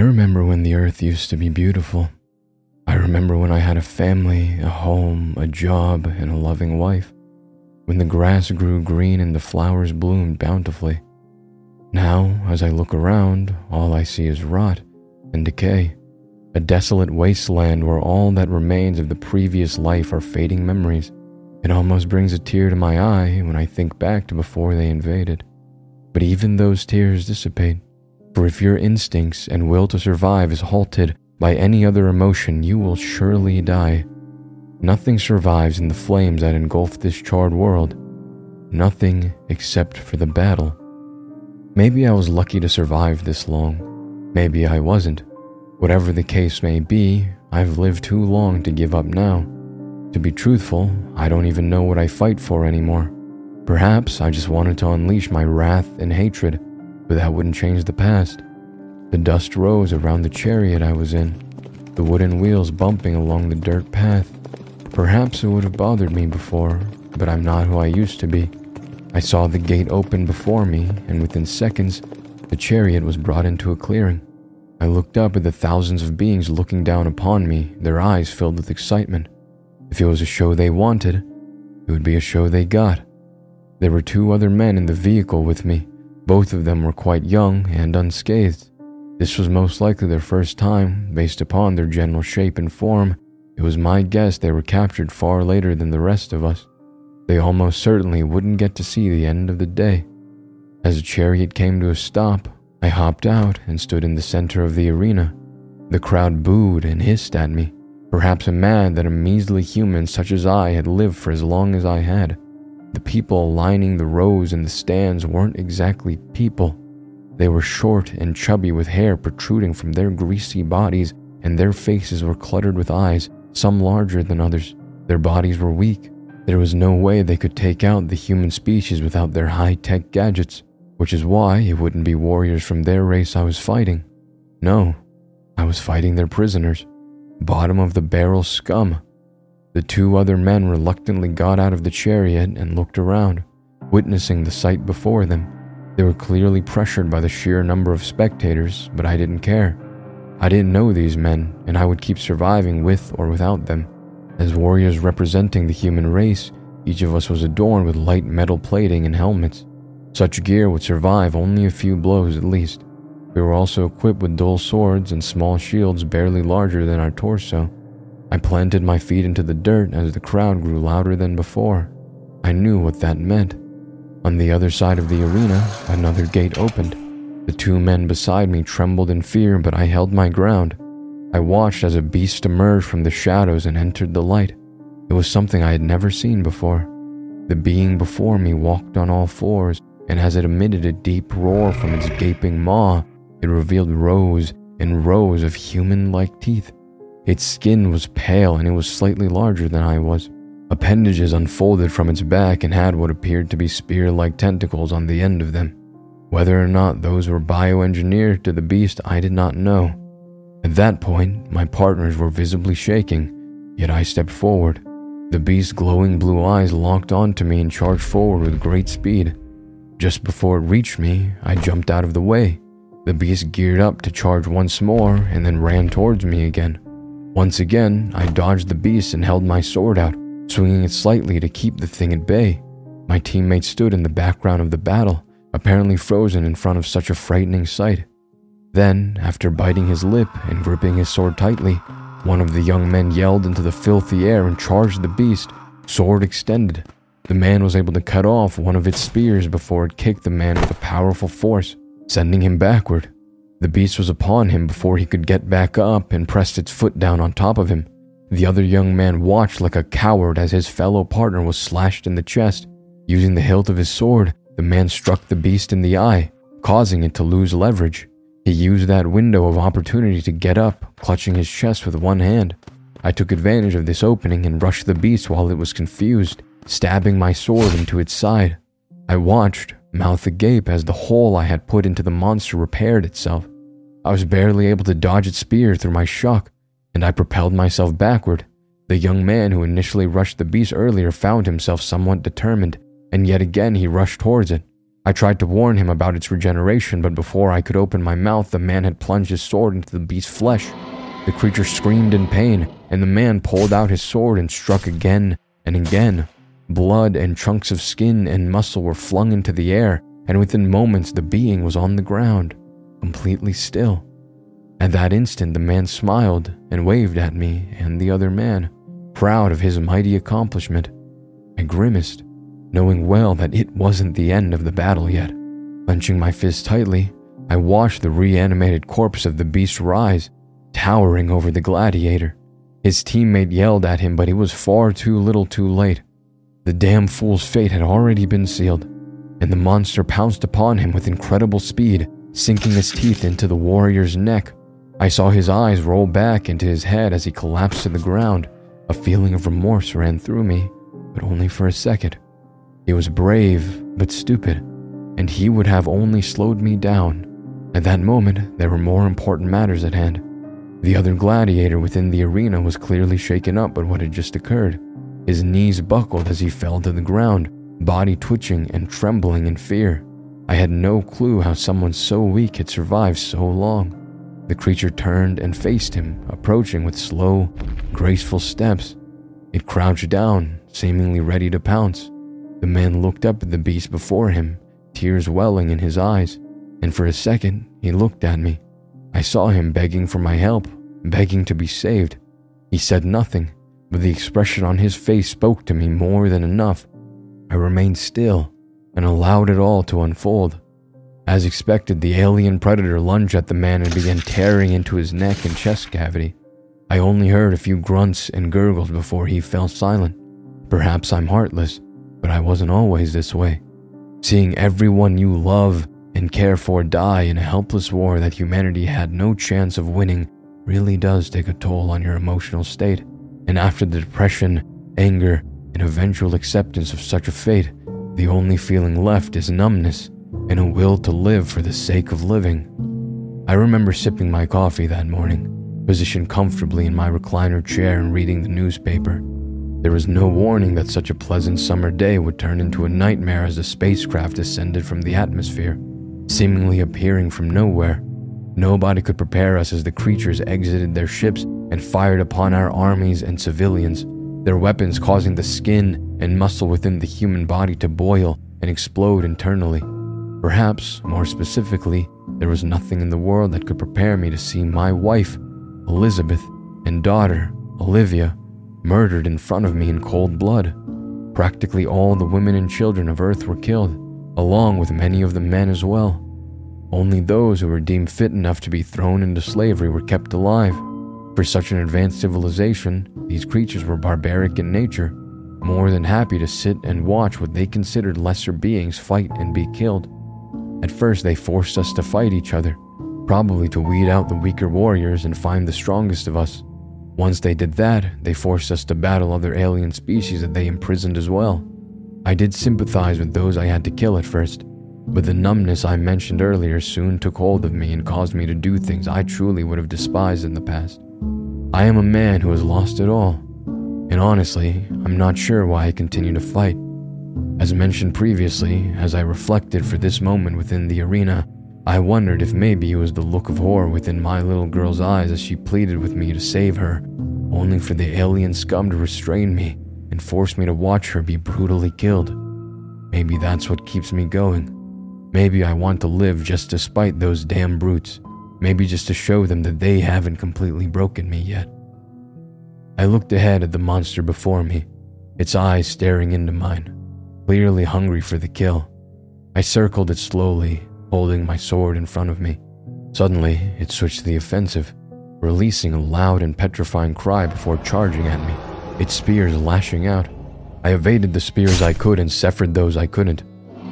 I remember when the earth used to be beautiful. I remember when I had a family, a home, a job, and a loving wife. When the grass grew green and the flowers bloomed bountifully. Now, as I look around, all I see is rot and decay. A desolate wasteland where all that remains of the previous life are fading memories. It almost brings a tear to my eye when I think back to before they invaded. But even those tears dissipate, for if your instincts and will to survive is halted by any other emotion, you will surely die. Nothing survives in the flames that engulf this charred world. Nothing except for the battle. Maybe I was lucky to survive this long. Maybe I wasn't. Whatever the case may be, I've lived too long to give up now. To be truthful, I don't even know what I fight for anymore. Perhaps I just wanted to unleash my wrath and hatred, but that wouldn't change the past. The dust rose around the chariot I was in, the wooden wheels bumping along the dirt path. Perhaps it would have bothered me before, but I'm not who I used to be. I saw the gate open before me, and within seconds, the chariot was brought into a clearing. I looked up at the thousands of beings looking down upon me, their eyes filled with excitement. If it was a show they wanted, it would be a show they got. There were two other men in the vehicle with me. Both of them were quite young and unscathed. This was most likely their first time, based upon their general shape and form. It was my guess they were captured far later than the rest of us. They almost certainly wouldn't get to see the end of the day. As the chariot came to a stop, I hopped out and stood in the center of the arena. The crowd booed and hissed at me perhaps mad that a measly human such as I had lived for as long as I had. The people lining the rows in the stands weren't exactly people. They were short and chubby with hair protruding from their greasy bodies, and their faces were cluttered with eyes, some larger than others. Their bodies were weak. There was no way they could take out the human species without their high tech gadgets, which is why it wouldn't be warriors from their race I was fighting. No, I was fighting their prisoners bottom of the barrel scum. The two other men reluctantly got out of the chariot and looked around, witnessing the sight before them. They were clearly pressured by the sheer number of spectators, but I didn't care. I didn't know these men, and I would keep surviving with or without them. As warriors representing the human race, each of us was adorned with light metal plating and helmets. Such gear would survive only a few blows at least. We were also equipped with dull swords and small shields barely larger than our torso. I planted my feet into the dirt as the crowd grew louder than before. I knew what that meant. On the other side of the arena, another gate opened. The two men beside me trembled in fear, but I held my ground. I watched as a beast emerged from the shadows and entered the light. It was something I had never seen before. The being before me walked on all fours, and as it emitted a deep roar from its gaping maw, it revealed rows and rows of human like teeth. Its skin was pale and it was slightly larger than I was. Appendages unfolded from its back and had what appeared to be spear like tentacles on the end of them. Whether or not those were bioengineered to the beast, I did not know. At that point, my partners were visibly shaking, yet I stepped forward. The beast's glowing blue eyes locked onto me and charged forward with great speed. Just before it reached me, I jumped out of the way. The beast geared up to charge once more and then ran towards me again. Once again, I dodged the beast and held my sword out, swinging it slightly to keep the thing at bay. My teammates stood in the background of the battle, apparently frozen in front of such a frightening sight. Then, after biting his lip and gripping his sword tightly, one of the young men yelled into the filthy air and charged the beast, sword extended. The man was able to cut off one of its spears before it kicked the man with a powerful force sending him backward. The beast was upon him before he could get back up and pressed its foot down on top of him. The other young man watched like a coward as his fellow partner was slashed in the chest. Using the hilt of his sword, the man struck the beast in the eye, causing it to lose leverage. He used that window of opportunity to get up, clutching his chest with one hand. I took advantage of this opening and rushed the beast while it was confused, stabbing my sword into its side. I watched, mouth agape as the hole I had put into the monster repaired itself. I was barely able to dodge its spear through my shock, and I propelled myself backward. The young man who initially rushed the beast earlier found himself somewhat determined, and yet again he rushed towards it. I tried to warn him about its regeneration, but before I could open my mouth, the man had plunged his sword into the beast's flesh. The creature screamed in pain, and the man pulled out his sword and struck again and again. Blood and chunks of skin and muscle were flung into the air, and within moments the being was on the ground, completely still. At that instant, the man smiled and waved at me and the other man, proud of his mighty accomplishment. I grimaced, knowing well that it wasn't the end of the battle yet. Clenching my fist tightly, I watched the reanimated corpse of the beast rise, towering over the gladiator. His teammate yelled at him, but he was far too little too late. The damn fool's fate had already been sealed, and the monster pounced upon him with incredible speed, sinking his teeth into the warrior's neck. I saw his eyes roll back into his head as he collapsed to the ground. A feeling of remorse ran through me, but only for a second. He was brave, but stupid, and he would have only slowed me down. At that moment, there were more important matters at hand. The other gladiator within the arena was clearly shaken up by what had just occurred. His knees buckled as he fell to the ground, body twitching and trembling in fear. I had no clue how someone so weak had survived so long. The creature turned and faced him, approaching with slow, graceful steps. It crouched down, seemingly ready to pounce. The man looked up at the beast before him, tears welling in his eyes, and for a second he looked at me. I saw him begging for my help, begging to be saved. He said nothing, but the expression on his face spoke to me more than enough. I remained still and allowed it all to unfold. As expected, the alien predator lunged at the man and began tearing into his neck and chest cavity. I only heard a few grunts and gurgles before he fell silent. Perhaps I'm heartless, but I wasn't always this way. Seeing everyone you love and care for die in a helpless war that humanity had no chance of winning really does take a toll on your emotional state. And after the depression, anger, and eventual acceptance of such a fate, the only feeling left is numbness and a will to live for the sake of living. I remember sipping my coffee that morning, positioned comfortably in my recliner chair and reading the newspaper. There was no warning that such a pleasant summer day would turn into a nightmare as the spacecraft descended from the atmosphere seemingly appearing from nowhere. Nobody could prepare us as the creatures exited their ships and fired upon our armies and civilians, their weapons causing the skin and muscle within the human body to boil and explode internally. Perhaps, more specifically, there was nothing in the world that could prepare me to see my wife, Elizabeth, and daughter, Olivia, murdered in front of me in cold blood. Practically all the women and children of Earth were killed, along with many of the men as well. Only those who were deemed fit enough to be thrown into slavery were kept alive. For such an advanced civilization, these creatures were barbaric in nature, more than happy to sit and watch what they considered lesser beings fight and be killed. At first, they forced us to fight each other, probably to weed out the weaker warriors and find the strongest of us. Once they did that, they forced us to battle other alien species that they imprisoned as well. I did sympathize with those I had to kill at first, but the numbness I mentioned earlier soon took hold of me and caused me to do things I truly would have despised in the past. I am a man who has lost it all, and honestly, I'm not sure why I continue to fight. As mentioned previously, as I reflected for this moment within the arena, I wondered if maybe it was the look of horror within my little girl's eyes as she pleaded with me to save her, only for the alien scum to restrain me and force me to watch her be brutally killed. Maybe that's what keeps me going. Maybe I want to live just despite those damn brutes. Maybe just to show them that they haven't completely broken me yet. I looked ahead at the monster before me, its eyes staring into mine, clearly hungry for the kill. I circled it slowly, holding my sword in front of me. Suddenly, it switched to the offensive, releasing a loud and petrifying cry before charging at me its spears lashing out. I evaded the spears I could and severed those I couldn't,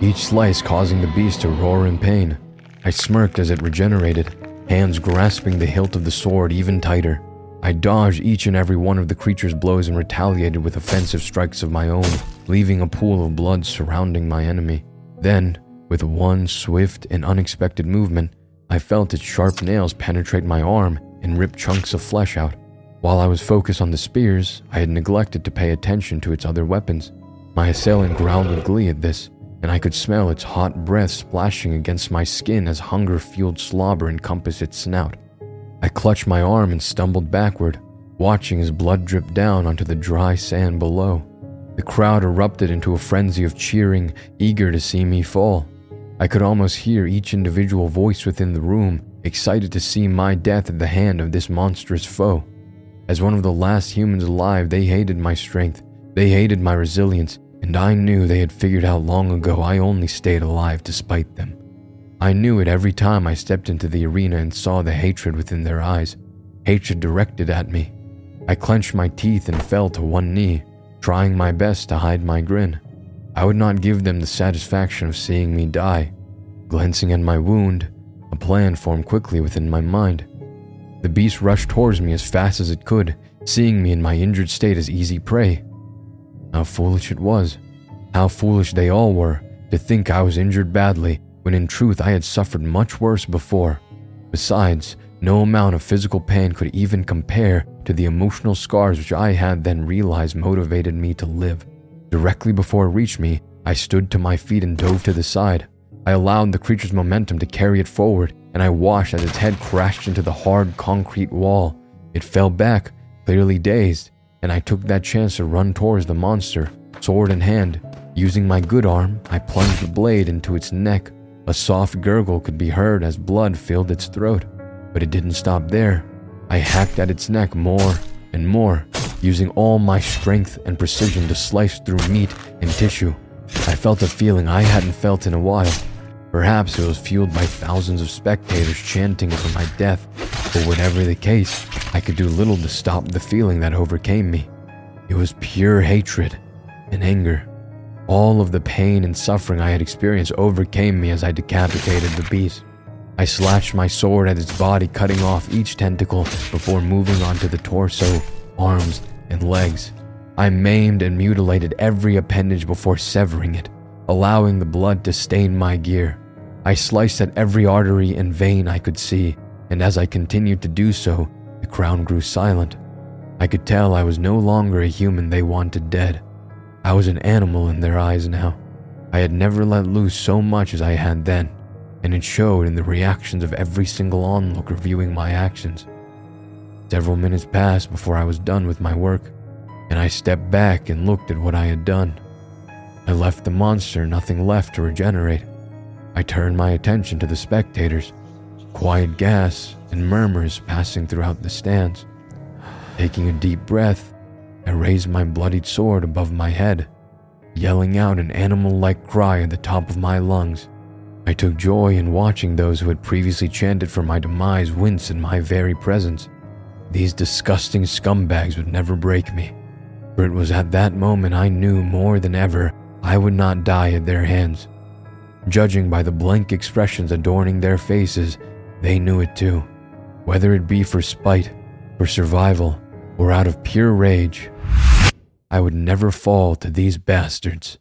each slice causing the beast to roar in pain. I smirked as it regenerated, hands grasping the hilt of the sword even tighter. I dodged each and every one of the creature's blows and retaliated with offensive strikes of my own, leaving a pool of blood surrounding my enemy. Then, with one swift and unexpected movement, I felt its sharp nails penetrate my arm and rip chunks of flesh out. While I was focused on the spears, I had neglected to pay attention to its other weapons. My assailant growled with glee at this, and I could smell its hot breath splashing against my skin as hunger fueled slobber encompassed its snout. I clutched my arm and stumbled backward, watching as blood dripped down onto the dry sand below. The crowd erupted into a frenzy of cheering, eager to see me fall. I could almost hear each individual voice within the room, excited to see my death at the hand of this monstrous foe. As one of the last humans alive, they hated my strength, they hated my resilience, and I knew they had figured out long ago I only stayed alive to spite them. I knew it every time I stepped into the arena and saw the hatred within their eyes, hatred directed at me. I clenched my teeth and fell to one knee, trying my best to hide my grin. I would not give them the satisfaction of seeing me die. Glancing at my wound, a plan formed quickly within my mind. The beast rushed towards me as fast as it could, seeing me in my injured state as easy prey. How foolish it was. How foolish they all were to think I was injured badly when in truth I had suffered much worse before. Besides, no amount of physical pain could even compare to the emotional scars which I had then realized motivated me to live. Directly before it reached me, I stood to my feet and dove to the side. I allowed the creature's momentum to carry it forward, and I watched as its head crashed into the hard concrete wall. It fell back, clearly dazed, and I took that chance to run towards the monster, sword in hand. Using my good arm, I plunged the blade into its neck, a soft gurgle could be heard as blood filled its throat, but it didn't stop there. I hacked at its neck more and more, using all my strength and precision to slice through meat and tissue. I felt a feeling I hadn't felt in a while. Perhaps it was fueled by thousands of spectators chanting for my death, but whatever the case, I could do little to stop the feeling that overcame me. It was pure hatred and anger. All of the pain and suffering I had experienced overcame me as I decapitated the beast. I slashed my sword at its body, cutting off each tentacle before moving on to the torso, arms, and legs. I maimed and mutilated every appendage before severing it, allowing the blood to stain my gear. I sliced at every artery and vein I could see, and as I continued to do so, the crowd grew silent. I could tell I was no longer a human they wanted dead. I was an animal in their eyes now. I had never let loose so much as I had then, and it showed in the reactions of every single onlooker viewing my actions. Several minutes passed before I was done with my work, and I stepped back and looked at what I had done. I left the monster nothing left to regenerate. I turned my attention to the spectators, quiet gas and murmurs passing throughout the stands. Taking a deep breath, I raised my bloodied sword above my head, yelling out an animal like cry at the top of my lungs. I took joy in watching those who had previously chanted for my demise wince in my very presence. These disgusting scumbags would never break me, for it was at that moment I knew more than ever I would not die at their hands. Judging by the blank expressions adorning their faces, they knew it too. Whether it be for spite, for survival, or out of pure rage, I would never fall to these bastards.